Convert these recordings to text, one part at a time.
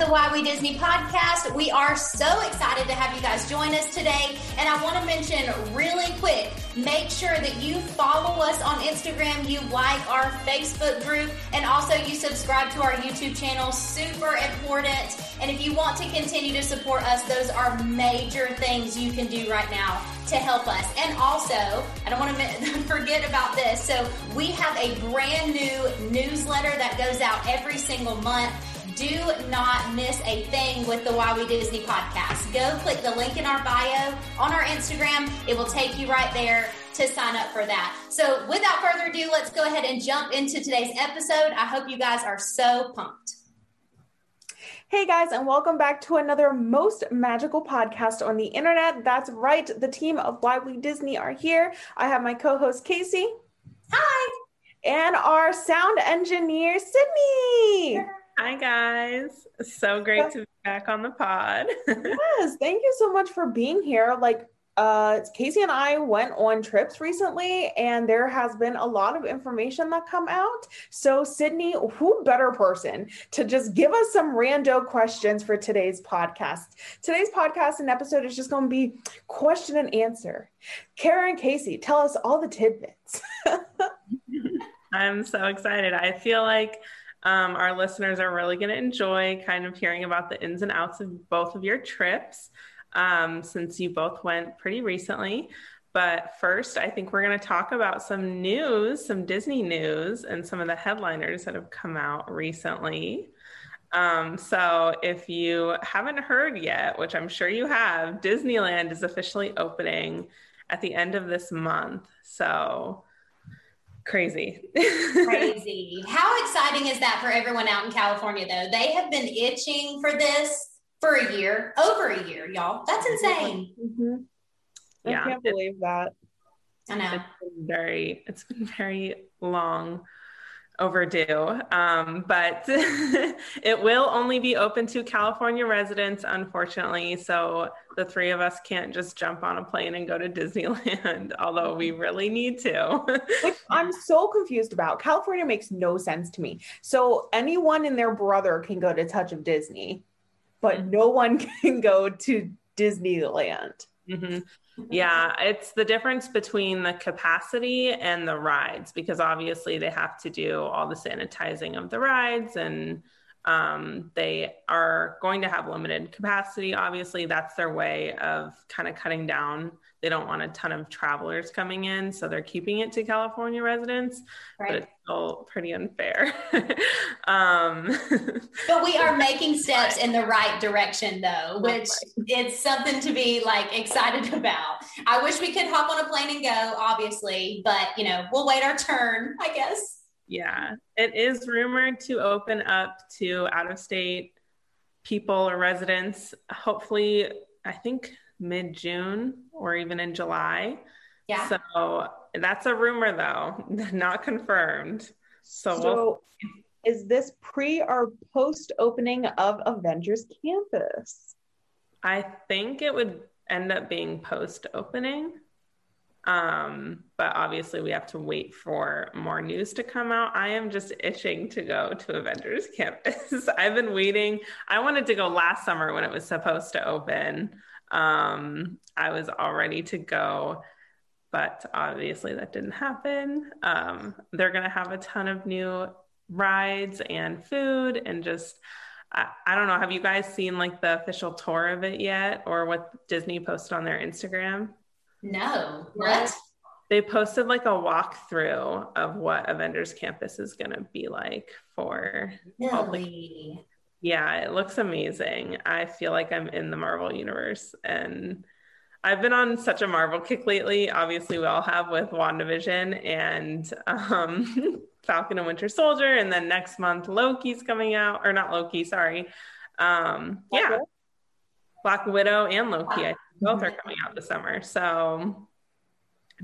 the Why We Disney podcast. We are so excited to have you guys join us today. And I want to mention really quick make sure that you follow us on Instagram, you like our Facebook group, and also you subscribe to our YouTube channel. Super important. And if you want to continue to support us, those are major things you can do right now to help us. And also, I don't want to forget about this. So, we have a brand new newsletter that goes out every single month. Do not miss a thing with the Why We Disney podcast. Go click the link in our bio on our Instagram. It will take you right there to sign up for that. So, without further ado, let's go ahead and jump into today's episode. I hope you guys are so pumped. Hey guys, and welcome back to another most magical podcast on the internet. That's right, the team of Why We Disney are here. I have my co host Casey. Hi. And our sound engineer, Sydney. Hi guys. So great to be back on the pod. yes, thank you so much for being here. Like uh, Casey and I went on trips recently, and there has been a lot of information that come out. So, Sydney, who better person to just give us some rando questions for today's podcast? Today's podcast and episode is just going to be question and answer. Karen Casey, tell us all the tidbits. I'm so excited. I feel like um, our listeners are really going to enjoy kind of hearing about the ins and outs of both of your trips um, since you both went pretty recently. But first, I think we're going to talk about some news, some Disney news, and some of the headliners that have come out recently. Um, so, if you haven't heard yet, which I'm sure you have, Disneyland is officially opening at the end of this month. So, crazy. crazy. How exciting is that for everyone out in California, though? They have been itching for this for a year, over a year, y'all. That's insane. Mm-hmm. I yeah, can't believe that. I know. It's been very, it's been very long overdue. Um, but it will only be open to California residents, unfortunately. So the three of us can't just jump on a plane and go to Disneyland, although we really need to. Which I'm so confused about. California makes no sense to me. So anyone and their brother can go to Touch of Disney but no one can go to Disneyland. Mm-hmm. Yeah, it's the difference between the capacity and the rides because obviously they have to do all the sanitizing of the rides and um, they are going to have limited capacity. Obviously, that's their way of kind of cutting down they don't want a ton of travelers coming in, so they're keeping it to California residents. Right. But it's still pretty unfair. um, but we are making steps in the right direction, though, which it's something to be like excited about. I wish we could hop on a plane and go, obviously, but you know, we'll wait our turn, I guess. Yeah, it is rumored to open up to out of state people or residents. Hopefully, I think mid June or even in July. Yeah. So that's a rumor though, not confirmed. So, so we'll is this pre or post opening of Avengers Campus? I think it would end up being post opening. Um, but obviously we have to wait for more news to come out. I am just itching to go to Avengers Campus. I've been waiting. I wanted to go last summer when it was supposed to open. Um, I was all ready to go, but obviously that didn't happen. Um, they're going to have a ton of new rides and food and just. I, I don't know. Have you guys seen like the official tour of it yet or what Disney posted on their Instagram? No. What? They posted like a walkthrough of what Avengers Campus is going to be like for really? Yeah, it looks amazing. I feel like I'm in the Marvel universe and I've been on such a Marvel kick lately. Obviously, we all have with WandaVision and um, Falcon and Winter Soldier. And then next month, Loki's coming out, or not Loki, sorry. Um, yeah, Black Widow and Loki, I think both are coming out this summer. So,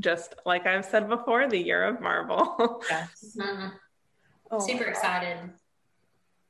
just like I've said before, the year of Marvel. yes. Mm-hmm. Oh, Super excited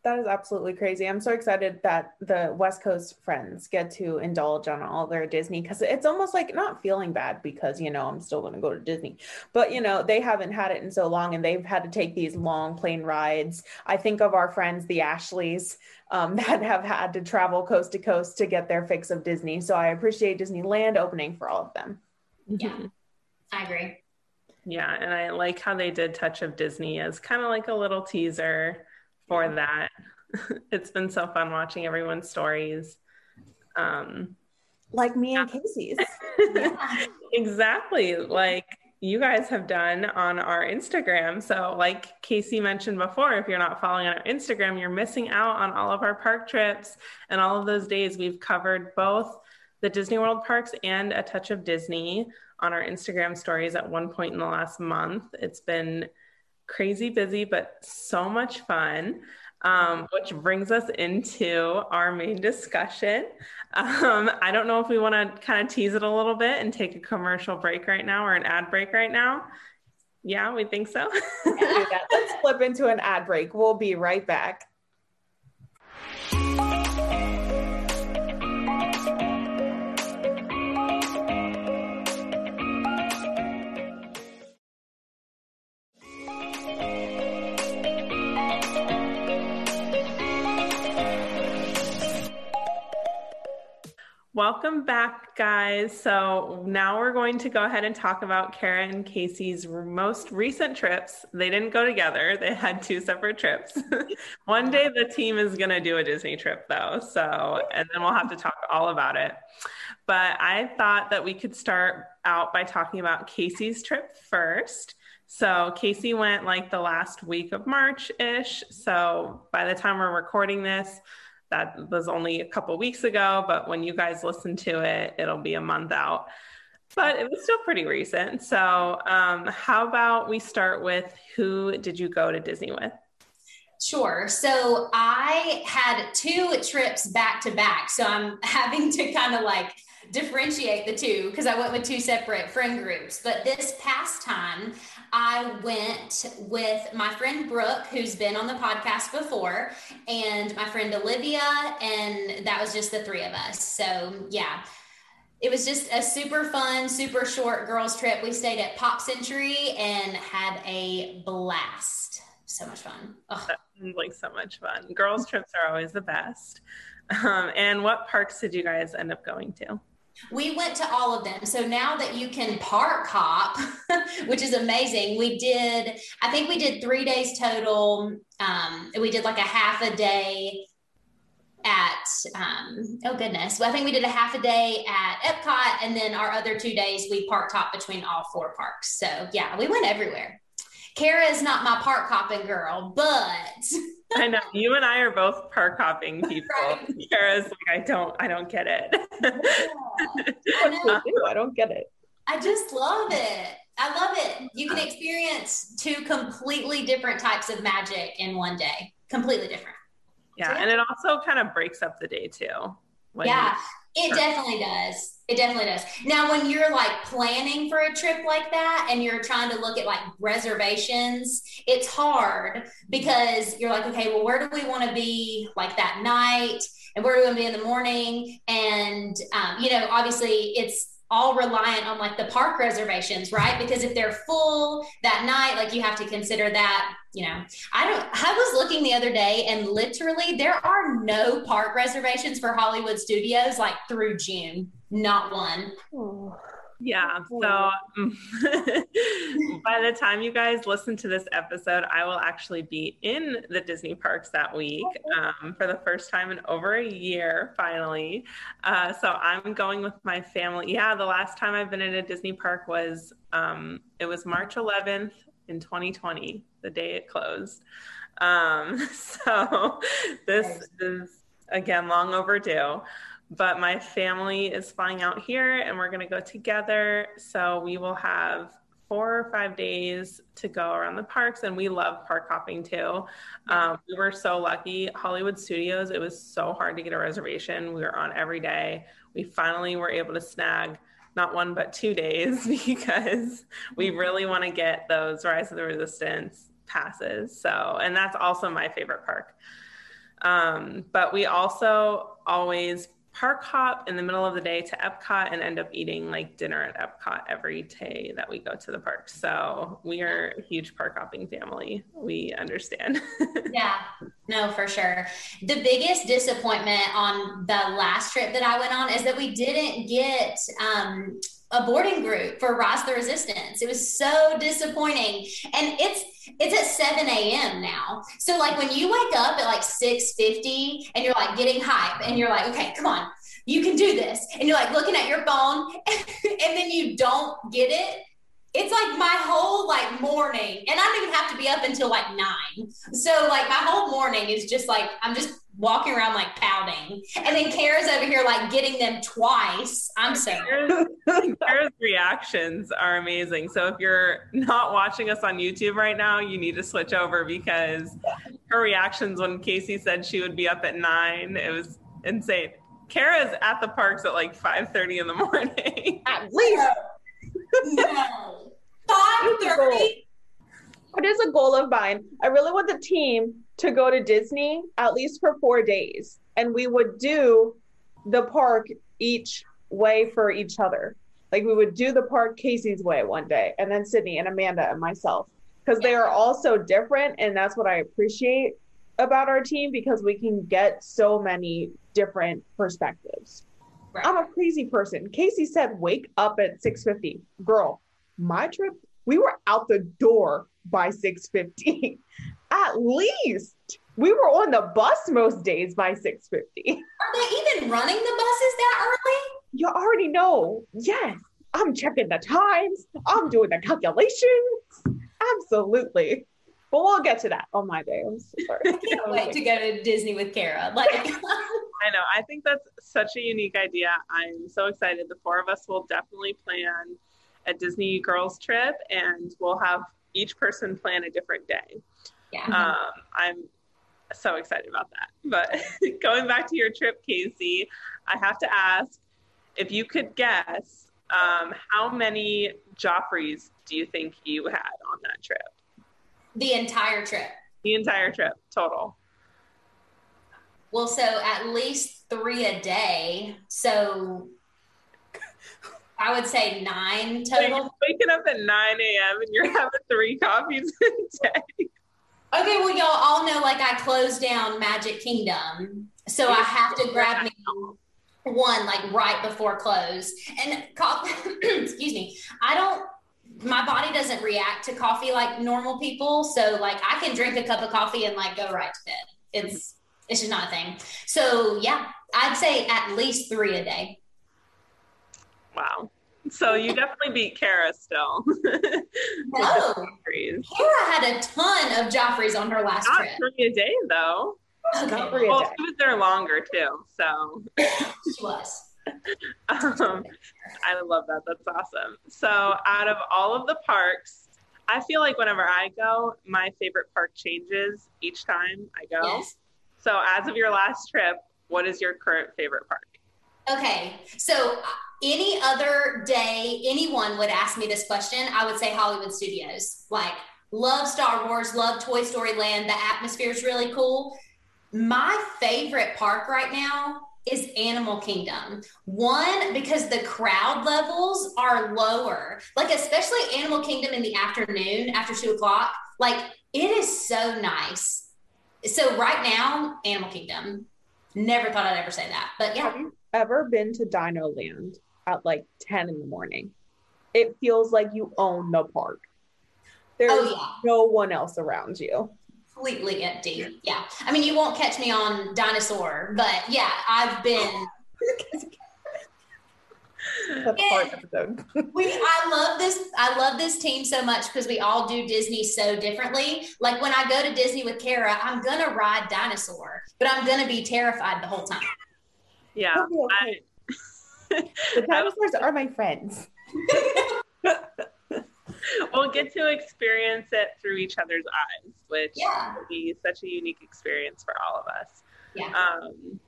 That is absolutely crazy. I'm so excited that the West Coast friends get to indulge on all their Disney because it's almost like not feeling bad because, you know, I'm still going to go to Disney. But, you know, they haven't had it in so long and they've had to take these long plane rides. I think of our friends, the Ashleys, um, that have had to travel coast to coast to get their fix of Disney. So I appreciate Disneyland opening for all of them. Yeah, I agree. Yeah, and I like how they did Touch of Disney as kind of like a little teaser for that. it's been so fun watching everyone's stories. Um, like me and Casey's. exactly. Like you guys have done on our Instagram. So, like Casey mentioned before, if you're not following on our Instagram, you're missing out on all of our park trips and all of those days. We've covered both the Disney World parks and a touch of Disney on our Instagram stories at one point in the last month. It's been crazy busy, but so much fun. Um, which brings us into our main discussion. Um, I don't know if we want to kind of tease it a little bit and take a commercial break right now or an ad break right now. Yeah, we think so. Let's flip into an ad break. We'll be right back. Welcome back, guys. So now we're going to go ahead and talk about Kara and Casey's most recent trips. They didn't go together, they had two separate trips. One day the team is going to do a Disney trip, though. So, and then we'll have to talk all about it. But I thought that we could start out by talking about Casey's trip first. So, Casey went like the last week of March ish. So, by the time we're recording this, that was only a couple weeks ago, but when you guys listen to it, it'll be a month out. But it was still pretty recent. So, um, how about we start with who did you go to Disney with? Sure. So I had two trips back to back. So I'm having to kind of like differentiate the two because I went with two separate friend groups. But this past time, I went with my friend Brooke, who's been on the podcast before, and my friend Olivia, and that was just the three of us. So, yeah, it was just a super fun, super short girls' trip. We stayed at Pop Century and had a blast. So much fun. Like so much fun. Girls' trips are always the best. Um, and what parks did you guys end up going to? We went to all of them. So now that you can park hop, which is amazing, we did, I think we did three days total. Um, we did like a half a day at, um, oh goodness, well, I think we did a half a day at Epcot. And then our other two days, we parked hop between all four parks. So yeah, we went everywhere. Kara is not my park hopping girl, but I know you and I are both park hopping people. Right. Kara's like, I don't, I don't get it. Yeah. I, oh, I don't get it. I just love it. I love it. You can experience two completely different types of magic in one day. Completely different. Yeah, and it also kind of breaks up the day too. Yeah, it definitely does. It definitely does. Now, when you're like planning for a trip like that and you're trying to look at like reservations, it's hard because you're like, okay, well, where do we want to be like that night? And where do we want to be in the morning? And, um, you know, obviously it's all reliant on like the park reservations, right? Because if they're full that night, like you have to consider that, you know. I don't I was looking the other day and literally there are no park reservations for Hollywood Studios like through June. Not one. Oh. Yeah. So by the time you guys listen to this episode, I will actually be in the Disney parks that week um, for the first time in over a year, finally. Uh, so I'm going with my family. Yeah, the last time I've been in a Disney park was um, it was March 11th in 2020, the day it closed. Um, so this is again long overdue but my family is flying out here and we're going to go together. So we will have four or five days to go around the parks and we love park hopping too. Um, we were so lucky. Hollywood studios it was so hard to get a reservation. We were on every day. We finally were able to snag not one but two days because we really want to get those rise of the resistance passes. So and that's also my favorite park. Um, but we also always park hop in the middle of the day to Epcot and end up eating like dinner at Epcot every day that we go to the park. So we are a huge park hopping family. We understand. yeah, no, for sure. The biggest disappointment on the last trip that I went on is that we didn't get um, a boarding group for Rise the Resistance. It was so disappointing. And it's it's at 7 a.m. now. So like when you wake up at like 6:50 and you're like getting hype and you're like, okay, come on, you can do this. And you're like looking at your phone and then you don't get it. It's like my whole like morning, and I don't even have to be up until like nine. So like my whole morning is just like I'm just walking around like pouting. And then Kara's over here like getting them twice. I'm so Kara's, Kara's reactions are amazing. So if you're not watching us on YouTube right now, you need to switch over because her reactions when Casey said she would be up at nine, it was insane. Kara's at the parks at like 5:30 in the morning. At least. no. 5:30. What is a goal of mine. I really want the team to go to Disney at least for four days. And we would do the park each way for each other. Like we would do the park Casey's way one day, and then Sydney and Amanda and myself, because they are all so different. And that's what I appreciate about our team because we can get so many different perspectives. Right. I'm a crazy person. Casey said, wake up at 6.50. Girl, my trip, we were out the door by 6.50 at least we were on the bus most days by 6.50 are they even running the buses that early? You already know. Yes. I'm checking the times. I'm doing the calculations. Absolutely. But we'll get to that. On my day i'm so sorry. I can't oh, wait to go to disney with kara. Like i know. I think that's such a unique idea. I'm so excited. The four of us will definitely plan a disney girls trip and we'll have each person plan a different day yeah. Um, I'm so excited about that. But going back to your trip, Casey, I have to ask if you could guess um, how many Joffreys do you think you had on that trip? The entire trip. The entire trip, total. Well, so at least three a day. So I would say nine total. waking up at 9 a.m. and you're having three coffees a day. Okay, well, y'all all know like I closed down Magic Kingdom, so I have to grab me one like right before close. And coffee, excuse me, I don't. My body doesn't react to coffee like normal people, so like I can drink a cup of coffee and like go right to bed. It's it's just not a thing. So yeah, I'd say at least three a day. Wow. So you definitely beat Kara still. no. Kara had a ton of Joffreys on her last Not trip. three a day though. Okay. Not three a well, day. she was there longer too. So she was. um, I love that. That's awesome. So out of all of the parks, I feel like whenever I go, my favorite park changes each time I go. Yes. So as of your last trip, what is your current favorite park? Okay, so any other day anyone would ask me this question, I would say Hollywood Studios. Like, love Star Wars, love Toy Story Land. The atmosphere is really cool. My favorite park right now is Animal Kingdom. One, because the crowd levels are lower, like, especially Animal Kingdom in the afternoon after two o'clock. Like, it is so nice. So, right now, Animal Kingdom. Never thought I'd ever say that, but yeah. Have you ever been to Dino Land at like 10 in the morning? It feels like you own the park. There's Oh, yeah. no one else around you. completely empty. Yeah. I mean, you won't catch me on dinosaur, but yeah, I've been. That's a hard episode. We, I love this. I love this team so much because we all do Disney so differently. Like when I go to Disney with Kara, I'm gonna ride dinosaur, but I'm gonna be terrified the whole time. Yeah, It'll be okay. The dinosaurs are my friends. we'll get to experience it through each other's eyes, which Yeah. will be such a unique experience for all of us. Yeah. Um,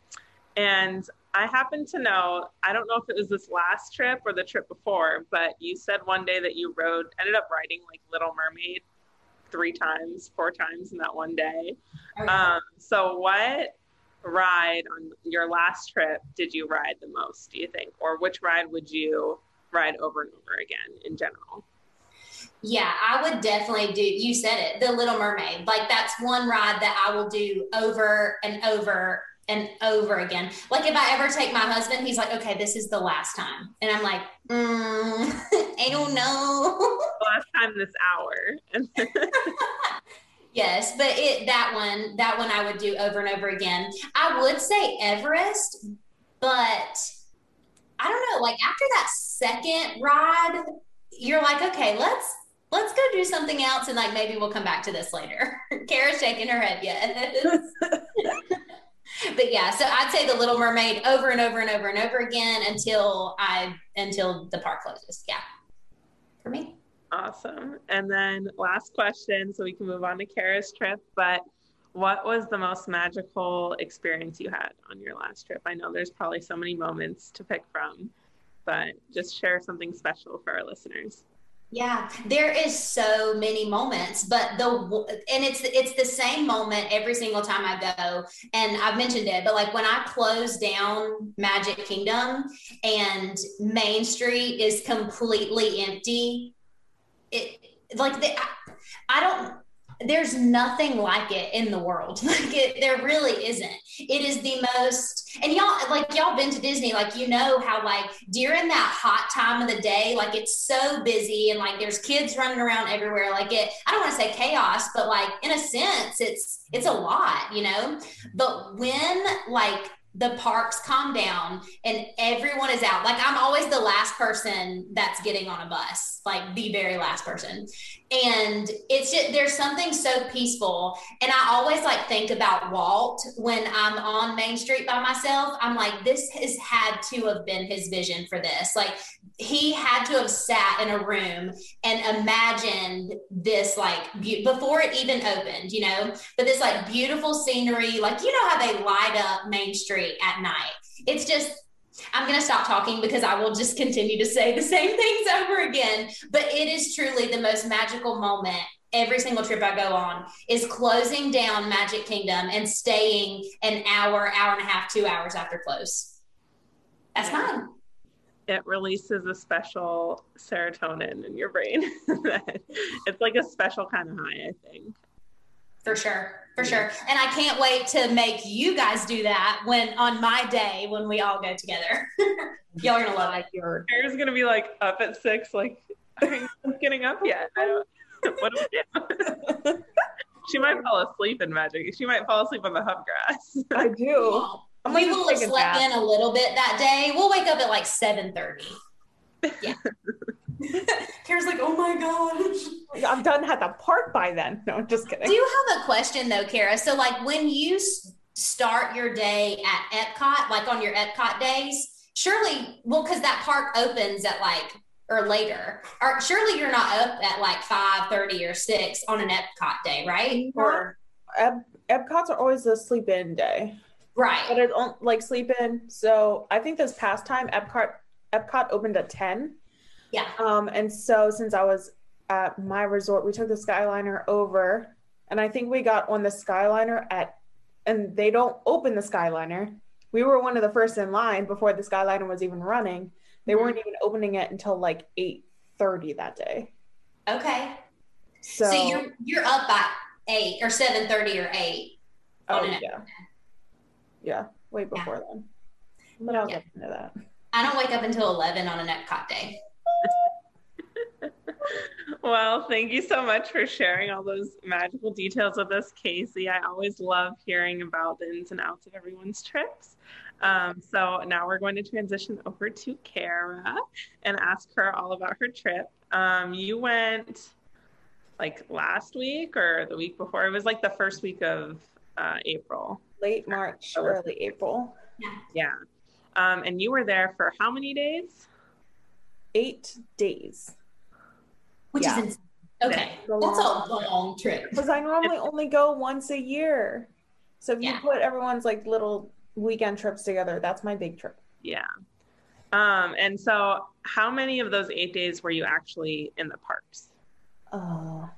and I happen to know, I don't know if it was this last trip or the trip before, but you said one day that you rode, ended up riding like Little Mermaid three times, four times in that one day. Um, so, what ride on your last trip did you ride the most, do you think? Or which ride would you ride over and over again in general? Yeah, I would definitely do. You said it, The Little Mermaid. Like that's one ride that I will do over and over and over again. Like if I ever take my husband, he's like, "Okay, this is the last time," and I'm like, mm, "I don't know." last time this hour. yes, but it that one that one I would do over and over again. I would say Everest, but I don't know. Like after that second ride, you're like, okay, let's let's go do something else and like maybe we'll come back to this later. Kara's shaking her head yes. but yeah, so I'd say the Little Mermaid over and over and over and over again until I until the park closes. Yeah. For me. Awesome. And then last question, so we can move on to Kara's trip. But what was the most magical experience you had on your last trip? I know there's probably so many moments to pick from, but just share something special for our listeners. Yeah, there is so many moments, but the and it's it's the same moment every single time I go. And I've mentioned it, but like when I close down Magic Kingdom and Main Street is completely empty, it like the, I don't there's nothing like it in the world. Like it, there really isn't. It is the most, and y'all, like y'all been to Disney, like you know how like during that hot time of the day, like it's so busy and like there's kids running around everywhere. Like it, I don't want to say chaos, but like in a sense, it's it's a lot, you know. But when like the parks calm down and everyone is out. Like I'm always the last person that's getting on a bus, like the very last person. And it's just there's something so peaceful. And I always like think about Walt when I'm on Main Street by myself. I'm like, this has had to have been his vision for this. Like he had to have sat in a room and imagined this like be- before it even opened, you know, but this like beautiful scenery, like you know how they light up Main Street at night. It's just I'm going to stop talking because I will just continue to say the same things over again. But it is truly the most magical moment every single trip I go on is closing down Magic Kingdom and staying an hour, hour and a half, two hours after close. That's yeah. fine it releases a special serotonin in your brain. it's like a special kind of high, I think. For sure. For sure. And I can't wait to make you guys do that when on my day when we all go together. Y'all are gonna love it. Your hair's gonna be like up at six, like I'm getting up yet. I don't what do we do? she might fall asleep in magic. She might fall asleep on the hub grass. I do. I'm we will have slept in a little bit that day. We'll wake up at like 7:30. Yeah. Kara's like, oh my gosh. I'm done at the park by then. No, I'm just kidding. Do you have a question though, Kara? So like when you start your day at Epcot, like on your Epcot days, surely, well, because that park opens at like or later. Or surely you're not up at like 5 30 or 6 on an Epcot day, right? Or Ep- Epcot's are always a sleep in day. Right. But it don't like sleep in. So I think this past time Epcot Epcot opened at 10. Yeah. Um, and so since I was at my resort, we took the Skyliner over and I think we got on the Skyliner at and they don't open the Skyliner. We were one of the first in line before the Skyliner was even running. They mm-hmm. weren't even opening it until like 8:30 that day. Okay. So, so you're you're up by 8 or 7:30 or 8. Oh yeah yeah, way before yeah. then. But I'll yeah. get into that. I don't wake up until 11 on an Epcot day. Well, thank you so much for sharing all those magical details with us, Casey. I always love hearing about the ins and outs of everyone's trips. Um, so now we're going to transition over to Kara and ask her all about her trip. Um, you went like last week or the week before? It was like the first week of uh, April late March, early April. Yeah. Yeah. Um, and you were there for how many days? Eight days. Which yeah. is okay. That's a long trip. Because I normally only go once a year. So if yeah. you put everyone's like little weekend trips together, that's my big trip. Yeah. Um, and so how many of those eight days were you actually in the parks? Uh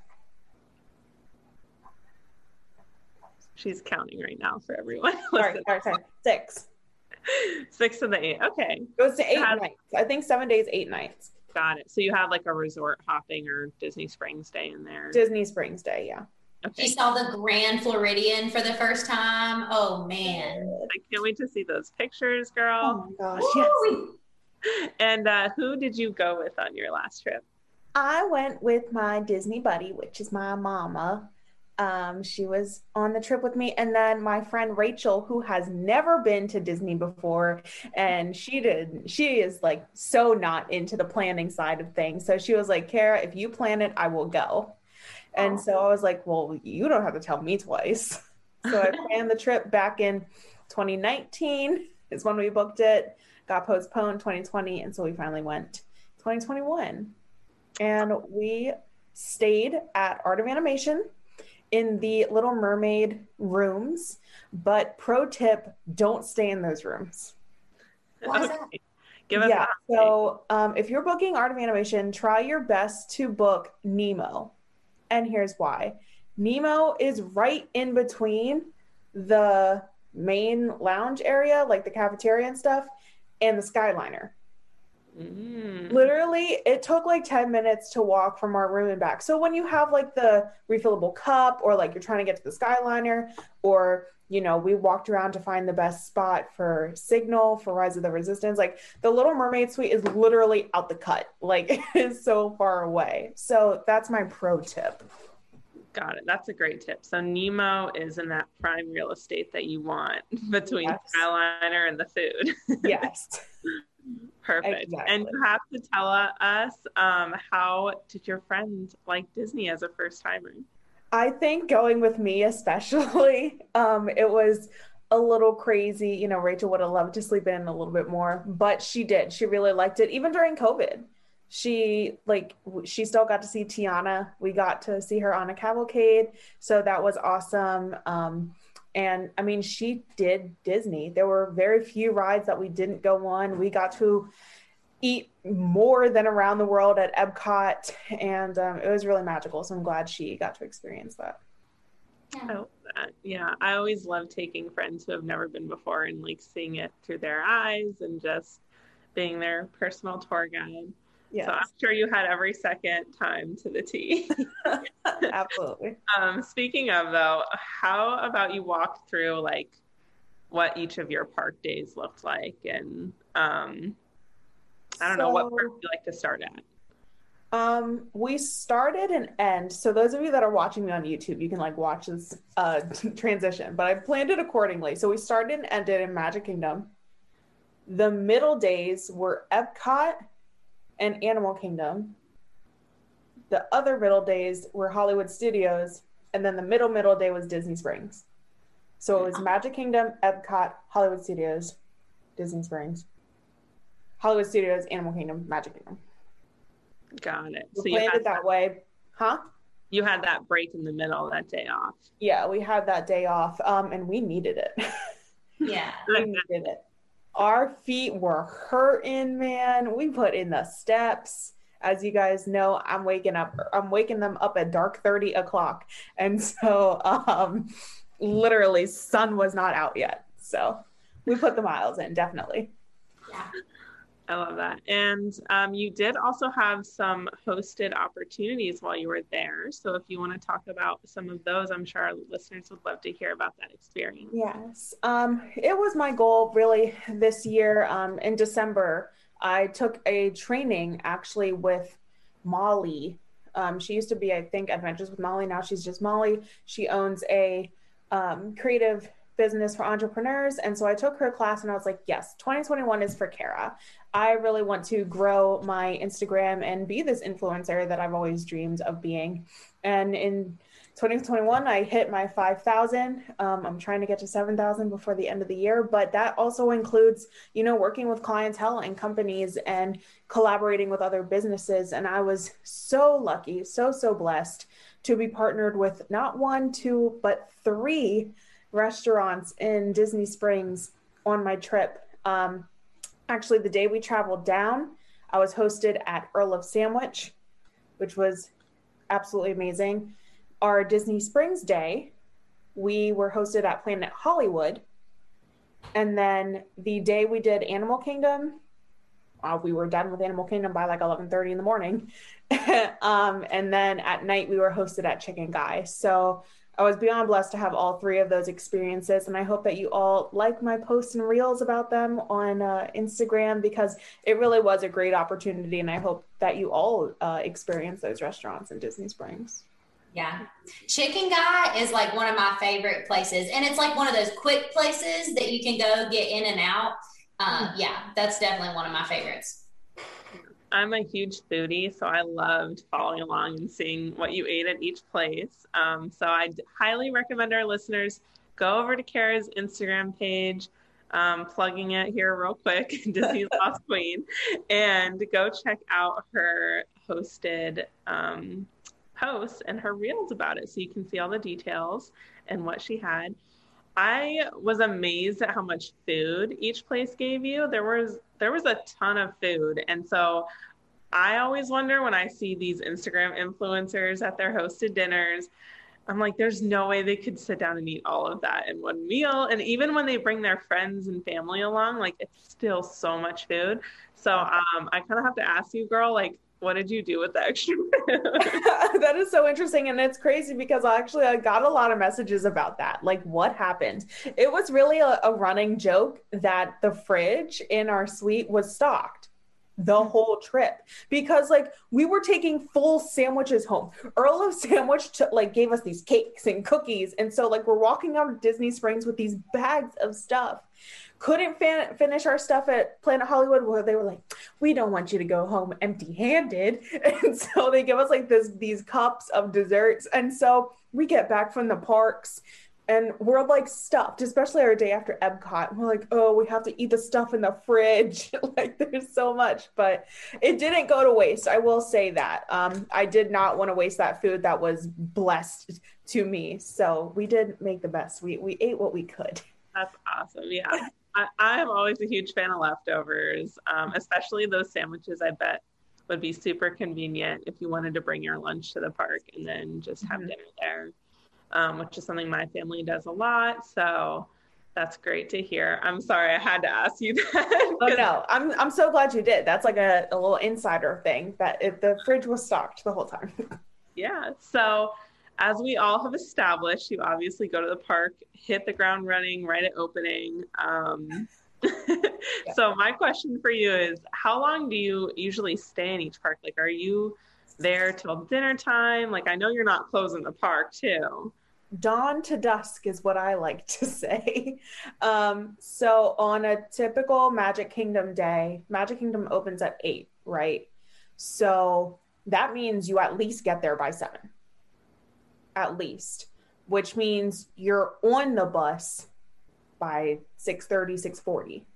She's counting right now for everyone. sorry, sorry, sorry. Six. Six of the eight. Okay. Goes to eight nights. I think seven days, eight nights. Got it. So you have like a resort hopping or Disney Springs day in there. Disney Springs day, yeah. Okay. She saw the Grand Floridian for the first time. Oh man. I can't wait to see those pictures, girl. Oh my gosh. Yes. And uh, who did you go with on your last trip? I went with my Disney buddy, which is my mama. Um, she was on the trip with me, and then my friend Rachel, who has never been to Disney before, and she did. She is like so not into the planning side of things. So she was like, "Kara, if you plan it, I will go." And so I was like, "Well, you don't have to tell me twice." So I planned the trip back in 2019 is when we booked it. Got postponed 2020, and so we finally went 2021, and we stayed at Art of Animation in the Little Mermaid rooms, but pro tip: don't stay in those rooms. Why okay. Give us yeah. So um, if you're booking Art of Animation, try your best to book Nemo, and here's why: Nemo is right in between the main lounge area, like the cafeteria and stuff, and the Skyliner. Mm. Literally, it took like 10 minutes to walk from our room and back. So when you have like the refillable cup or like you're trying to get to the Skyliner or you know, we walked around to find the best spot for Signal for Rise of the Resistance. Like the Little Mermaid suite is literally out the cut. Like it is so far away. So that's my pro tip. Got it. That's a great tip. So Nemo is in that prime real estate that you want between yes. Skyliner and the food. yes. Perfect. Exactly. And you have to tell us um, how did your friend like Disney as a first timer? I think going with me, especially, um, it was a little crazy. You know, Rachel would have loved to sleep in a little bit more, but she did. She really liked it, even during COVID. She like she still got to see Tiana. We got to see her on a cavalcade, so that was awesome. Um, and I mean, she did Disney. There were very few rides that we didn't go on. We got to eat more than around the world at Epcot, and um, it was really magical. So I'm glad she got to experience that. Yeah. Oh, that. yeah. I always love taking friends who have never been before and like seeing it through their eyes and just being their personal tour guide. Yes. So I'm sure you had every second time to the T. Absolutely. um, speaking of though, how about you walk through like what each of your park days looked like and um, I don't so, know what park you like to start at. Um, we started and end. So those of you that are watching me on YouTube, you can like watch this uh transition, but I planned it accordingly. So we started and ended in Magic Kingdom. The middle days were Epcot and Animal Kingdom. The other middle days were Hollywood Studios, and then the middle middle day was Disney Springs. So it was Magic Kingdom, Epcot, Hollywood Studios, Disney Springs, Hollywood Studios, Animal Kingdom, Magic Kingdom. Got it. We so planned it that, that way, huh? You had that break in the middle that day off. Yeah, we had that day off, um, and we needed it. yeah, we needed it our feet were hurting, man. We put in the steps. As you guys know, I'm waking up, I'm waking them up at dark 30 o'clock. And so um literally sun was not out yet. So we put the miles in, definitely. Yeah. I love that. And um, you did also have some hosted opportunities while you were there. So if you want to talk about some of those, I'm sure our listeners would love to hear about that experience. Yes. Um, it was my goal really this year. Um, in December, I took a training actually with Molly. Um, she used to be, I think, Adventures with Molly. Now she's just Molly. She owns a um, creative business for entrepreneurs. And so I took her class and I was like, yes, 2021 is for Kara. I really want to grow my Instagram and be this influencer that I've always dreamed of being. And in 2021, I hit my 5,000. Um, I'm trying to get to 7,000 before the end of the year, but that also includes, you know, working with clientele and companies and collaborating with other businesses. And I was so lucky, so, so blessed to be partnered with not one, two, but three restaurants in Disney Springs on my trip. Um, actually, the day we traveled down, I was hosted at Earl of Sandwich, which was absolutely amazing. Our Disney Springs day, we were hosted at Planet Hollywood. And then the day we did Animal Kingdom, uh, we were done with Animal Kingdom by like 11:30 in the morning. um, and then at night we were hosted at Chicken Guy. So I was beyond blessed to have all three of those experiences, and I hope that you all like my posts and reels about them on uh, Instagram because it really was a great opportunity, and I hope that you all uh, experience those restaurants in Disney Springs. Yeah. Chicken Guy is like one of my favorite places. And it's like one of those quick places that you can go get in and out. Hmm. yeah, that's definitely one of my favorites. I'm a huge foodie, so I loved following along and seeing what you ate at each place. Um, so I highly recommend our listeners go over to Kara's Instagram page, um, plugging it here real quick, Disney's Lost Queen, and go check out her hosted um, posts and her reels about it so you can see all the details and what she had. I was amazed at how much food each place gave you. There was there was a ton of food. And so I always wonder when I see these Instagram influencers at their hosted dinners, I'm like, there's no way they could sit down and eat all of that in one meal. And even when they bring their friends and family along, like it's still so much food. So um, I kind of have to ask you, girl, like, what did you do with the extra that is so interesting and it's crazy because actually i got a lot of messages about that like what happened? It was really a, a running joke that the fridge in our suite was stocked the whole trip. Because like we were taking full sandwiches home. Earl of sandwich to, like gave us these cakes and cookies. And so like we're walking out of disney springs with these bags of stuff. Couldn't fin- finish our stuff at Planet Hollywood where they were like, we don't want you to go home empty handed. And so they give us like this, these cups of desserts. And so we get back from the parks and we're like stuffed, especially our day after Epcot. We're like, oh, we have to eat the stuff in the fridge. like there's so much, but it didn't go to waste. I will say that. Um, I did not want to waste that food that was blessed to me. So we did make the best. We we ate what we could. That's awesome. Yeah. I, am always a huge fan of leftovers, um, especially those sandwiches. I bet would be super convenient if you wanted to bring your lunch to the park and then just have mm-hmm. dinner there, um, which is something my family does a lot. So that's great to hear. I'm sorry I had to ask you that. oh no, I'm I'm so glad you did. That's like a, a little insider thing that if the fridge was stocked the whole time. yeah. So as we all have established, you obviously go to the park, hit the ground running right at opening. Um, yeah. So my question for you is, how long do you usually stay in each park? Like, are you there till dinner time? Like, I know you're not closing the park too. Dawn to dusk is what I like to say. Um, so on a typical Magic Kingdom day, Magic Kingdom opens at eight, right? So that means you at least get there by seven at least, which means you're on the bus by 6:30, 6:40.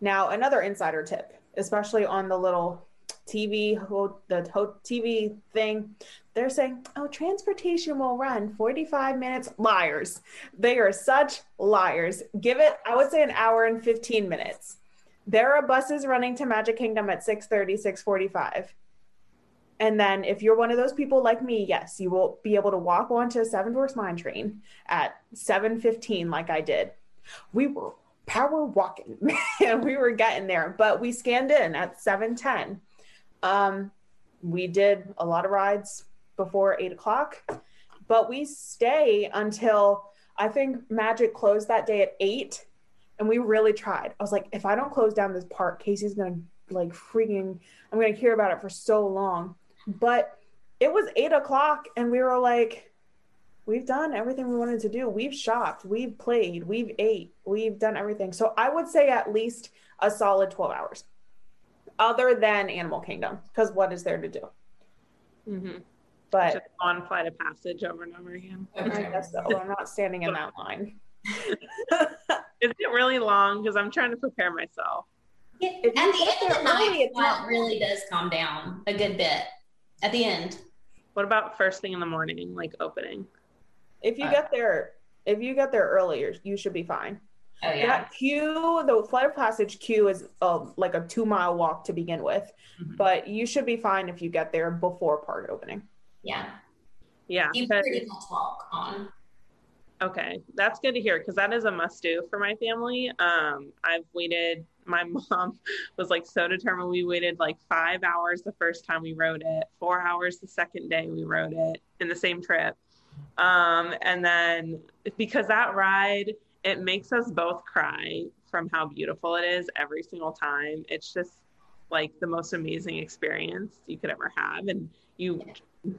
Now, another insider tip, especially on the little TV the TV thing, they're saying, "Oh, transportation will run 45 minutes." Liars. They are such liars. Give it, I would say an hour and 15 minutes. There are buses running to Magic Kingdom at 6:30, 6:45. And then if you're one of those people like me, yes, you will be able to walk onto Seven Dwarfs Mine Train at 7:15 like I did. We were power walking and we were getting there, but we scanned in at 7:10. Um, we did a lot of rides before eight o'clock, but we stay until I think Magic closed that day at eight, and we really tried. I was like, if I don't close down this park, Casey's gonna like freaking. I'm gonna hear about it for so long. But it was eight o'clock, and we were like, we've done everything we wanted to do. We've shopped, we've played, we've ate, we've done everything. So I would say at least a solid 12 hours, other than Animal Kingdom, because what is there to do? Mm-hmm. But Just on flight of passage over and over again. I guess so. I'm not standing in that line. is it really long? Because I'm trying to prepare myself. Yeah, at the end of the night, it really does calm down a good bit at the end. What about first thing in the morning, like opening? If you uh, get there, if you get there earlier, you should be fine. Oh yeah. That queue, the flight of passage queue is uh, like a two mile walk to begin with, mm-hmm. but you should be fine if you get there before park opening. Yeah. Yeah. You pretty much walk on. Okay, that's good to hear because that is a must do for my family. Um, I've waited. My mom was like so determined. We waited like five hours the first time we rode it, four hours the second day we rode it in the same trip. Um, and then because that ride, it makes us both cry from how beautiful it is every single time. It's just like the most amazing experience you could ever have. And you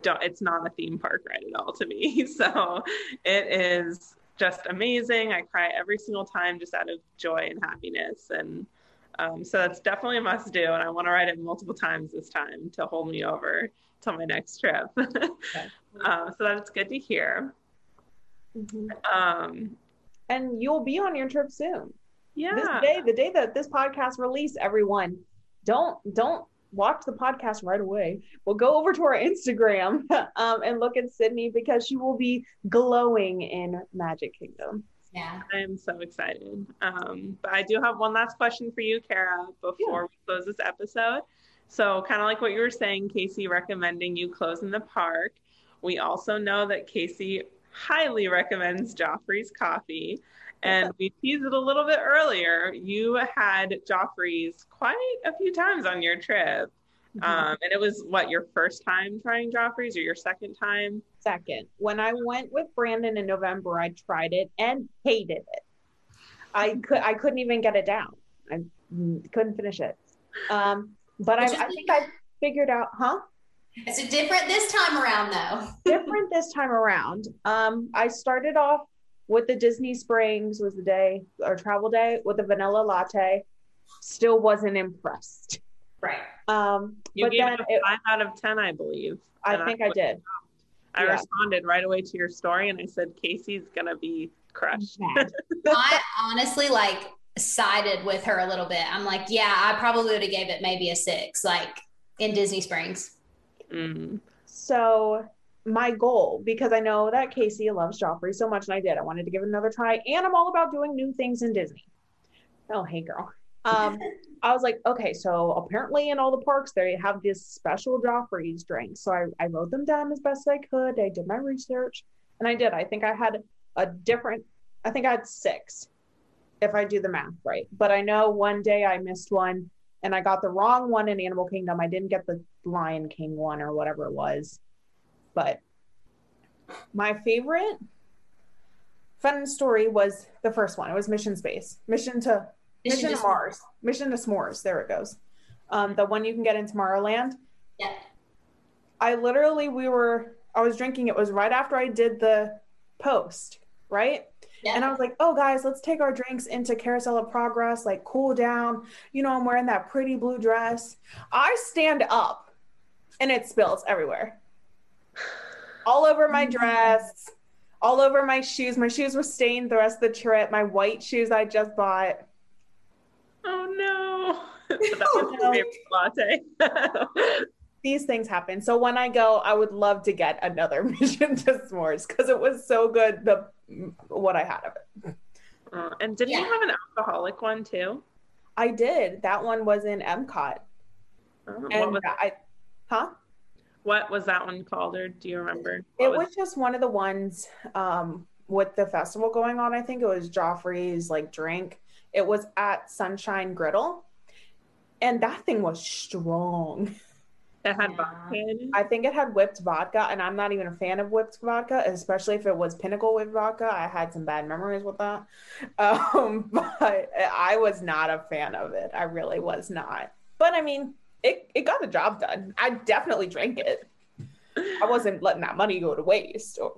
don't, it's not a theme park ride at all to me. So it is just amazing. I cry every single time just out of joy and happiness. And um, so that's definitely a must do. And I want to ride it multiple times this time to hold me over till my next trip. okay. uh, so that's good to hear. Mm-hmm. Um, and you'll be on your trip soon. Yeah. This day, the day that this podcast release, everyone, don't don't watch the podcast right away. We'll go over to our Instagram um, and look at Sydney because she will be glowing in Magic Kingdom. Yeah. I'm so excited. Um, but I do have one last question for you, Kara, before yeah. we close this episode. So, kind of like what you were saying, Casey recommending you close in the park. We also know that Casey highly recommends Joffrey's coffee. And we teased it a little bit earlier. You had Joffrey's quite a few times on your trip. Mm-hmm. Um, and it was what your first time trying Joffrey's or your second time? Second. When I went with Brandon in November, I tried it and hated it. I could I couldn't even get it down. I couldn't finish it. Um, but I, I think I figured out, huh? It's different this time around, though. different this time around. Um, I started off with the Disney Springs was the day or travel day with the vanilla latte. Still wasn't impressed. Right. Um, you but gave then it a five out of ten, I believe. I think I, I did. I yeah. responded right away to your story and I said Casey's gonna be crushed. I honestly like sided with her a little bit. I'm like, yeah, I probably would have gave it maybe a six, like in Disney Springs. Mm-hmm. So my goal, because I know that Casey loves Joffrey so much, and I did. I wanted to give it another try, and I'm all about doing new things in Disney. Oh, hey, girl. Um, I was like, okay, so apparently in all the parks they have this special Joffrey's drink. So I, I wrote them down as best I could. I did my research, and I did. I think I had a different. I think I had six, if I do the math right. But I know one day I missed one and I got the wrong one in Animal Kingdom. I didn't get the Lion King one or whatever it was. But my favorite fun story was the first one. It was Mission Space, Mission to Mission, Mission to Mars, Mission to S'mores. There it goes. Um, the one you can get in Tomorrowland. Yeah. I literally, we were, I was drinking. It was right after I did the post, right? Yeah. And I was like, oh, guys, let's take our drinks into Carousel of Progress, like cool down. You know, I'm wearing that pretty blue dress. I stand up and it spills everywhere. All over my mm. dress, all over my shoes. My shoes were stained the rest of the trip. My white shoes I just bought. Oh no. that was my favorite latte. These things happen. So when I go, I would love to get another mission to s'mores because it was so good. The what I had of it. Uh, and did yeah. you have an alcoholic one too? I did. That one was in Epcot. Oh, and was I, huh? What was that one called, or do you remember? What it was, was just one of the ones um, with the festival going on. I think it was Joffrey's like drink. It was at Sunshine Griddle, and that thing was strong. It had yeah. vodka I think it had whipped vodka, and I'm not even a fan of whipped vodka, especially if it was Pinnacle whipped vodka. I had some bad memories with that. Um, but I was not a fan of it. I really was not. But I mean, it, it got the job done. I definitely drank it. I wasn't letting that money go to waste. Or...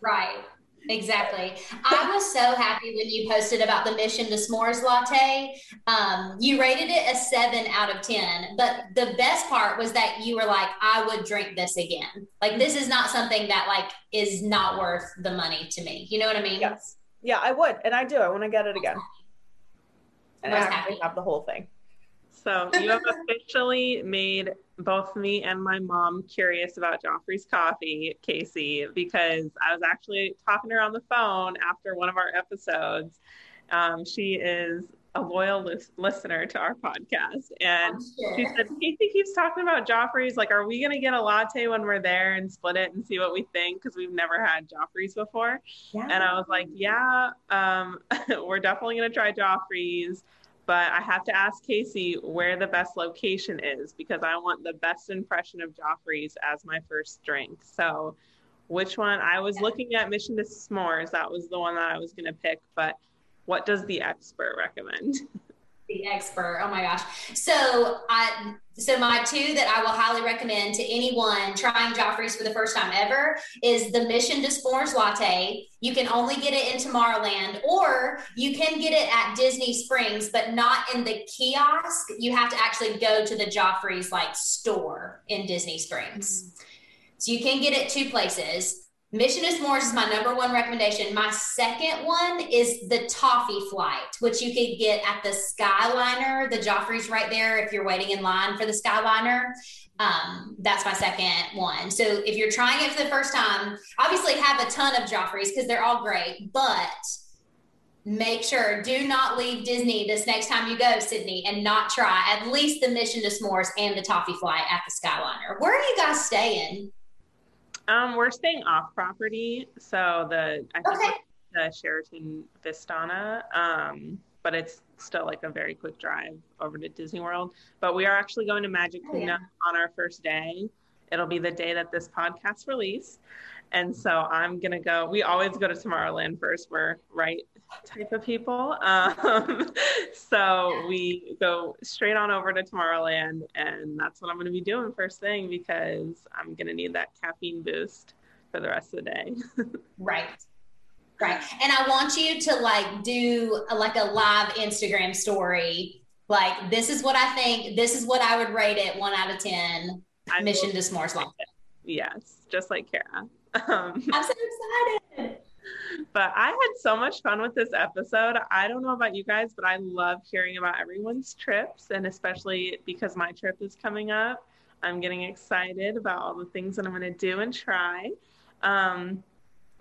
Right. Exactly. I was so happy when you posted about the mission to s'mores latte. Um, you rated it a seven out of 10. But the best part was that you were like, I would drink this again. Like, this is not something that, like, is not worth the money to me. You know what I mean? Yes. Yeah, I would. And I do. I want to get it again. And I, I actually have the whole thing. So you have officially made both me and my mom curious about Joffrey's coffee, Casey, because I was actually talking to her on the phone after one of our episodes. Um, she is a loyal lis- listener to our podcast, and sure. she said, "Casey keeps talking about Joffrey's. Like, are we gonna get a latte when we're there and split it and see what we think? Because we've never had Joffrey's before." Yeah. And I was like, "Yeah, um, we're definitely gonna try Joffrey's." But I have to ask Casey where the best location is because I want the best impression of Joffrey's as my first drink. So, which one? I was looking at Mission to S'mores. That was the one that I was going to pick. But what does the expert recommend? The expert. Oh my gosh. So I so my two that I will highly recommend to anyone trying Joffrey's for the first time ever is the Mission to S'mores latte. You can only get it in Tomorrowland, or you can get it at Disney Springs, but not in the kiosk. You have to actually go to the Joffrey's like store in Disney Springs. Mm-hmm. So you can get it two places. Mission is S'mores is my number one recommendation. My second one is the Toffee Flight, which you could get at the Skyliner. The Joffrey's right there if you're waiting in line for the Skyliner. Um, that's my second one. So if you're trying it for the first time, obviously have a ton of Joffrey's because they're all great, but make sure do not leave Disney this next time you go, Sydney, and not try at least the Mission to S'mores and the Toffee Flight at the Skyliner. Where are you guys staying? Um, we're staying off property, so the I think okay. the Sheraton Vistana. Um, but it's still like a very quick drive over to Disney World. But we are actually going to Magic Kingdom oh, yeah. on our first day. It'll be the day that this podcast release. And so I'm gonna go. We always go to Tomorrowland first. We're right type of people. Um, so we go straight on over to Tomorrowland, and that's what I'm going to be doing first thing because I'm going to need that caffeine boost for the rest of the day. right. Right. And I want you to like do a, like a live Instagram story. Like, this is what I think. This is what I would rate it one out of 10. I Mission to S'mores. Yes. Just like Kara. Um, I'm so excited but I had so much fun with this episode. I don't know about you guys, but I love hearing about everyone's trips, and especially because my trip is coming up. I'm getting excited about all the things that I'm going to do and try. Um,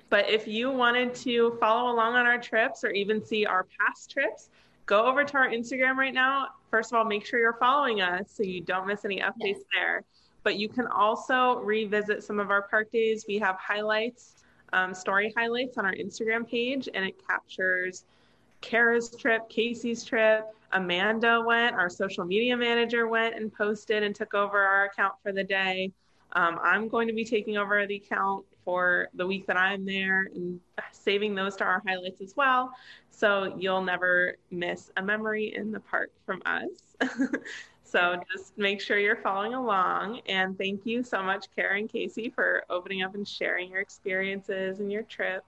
but if you wanted to follow along on our trips or even see our past trips, go over to our Instagram right now. First of all, make sure you're following us so you don't miss any updates yes. there. But you can also revisit some of our park days. We have highlights um, story highlights on our Instagram page, and it captures Kara's trip, Casey's trip. Amanda went, our social media manager went and posted and took over our account for the day. Um, I'm going to be taking over the account for the week that I'm there and saving those to our highlights as well. So you'll never miss a memory in the park from us. So just make sure you're following along. And thank you so much, Karen Casey, for opening up and sharing your experiences and your trip.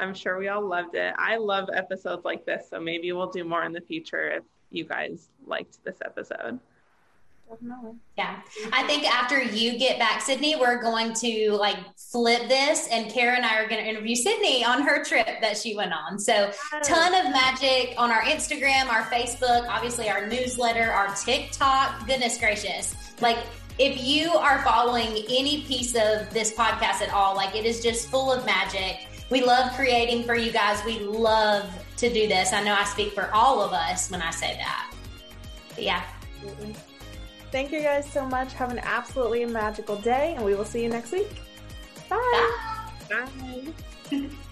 I'm sure we all loved it. I love episodes like this. So maybe we'll do more in the future if you guys liked this episode. Definitely. Yeah. I think after you get back, Sydney, we're going to like flip this and Kara and I are going to interview Sydney on her trip that she went on. So ton of magic on our Instagram, our Facebook, obviously our newsletter, our TikTok. Goodness gracious. Like if you are following any piece of this podcast at all, like it is just full of magic. We love creating for you guys. We love to do this. I know I speak for all of us when I say that. But yeah. Absolutely. Thank you guys so much. Have an absolutely magical day, and we will see you next week. Bye. Bye. Bye.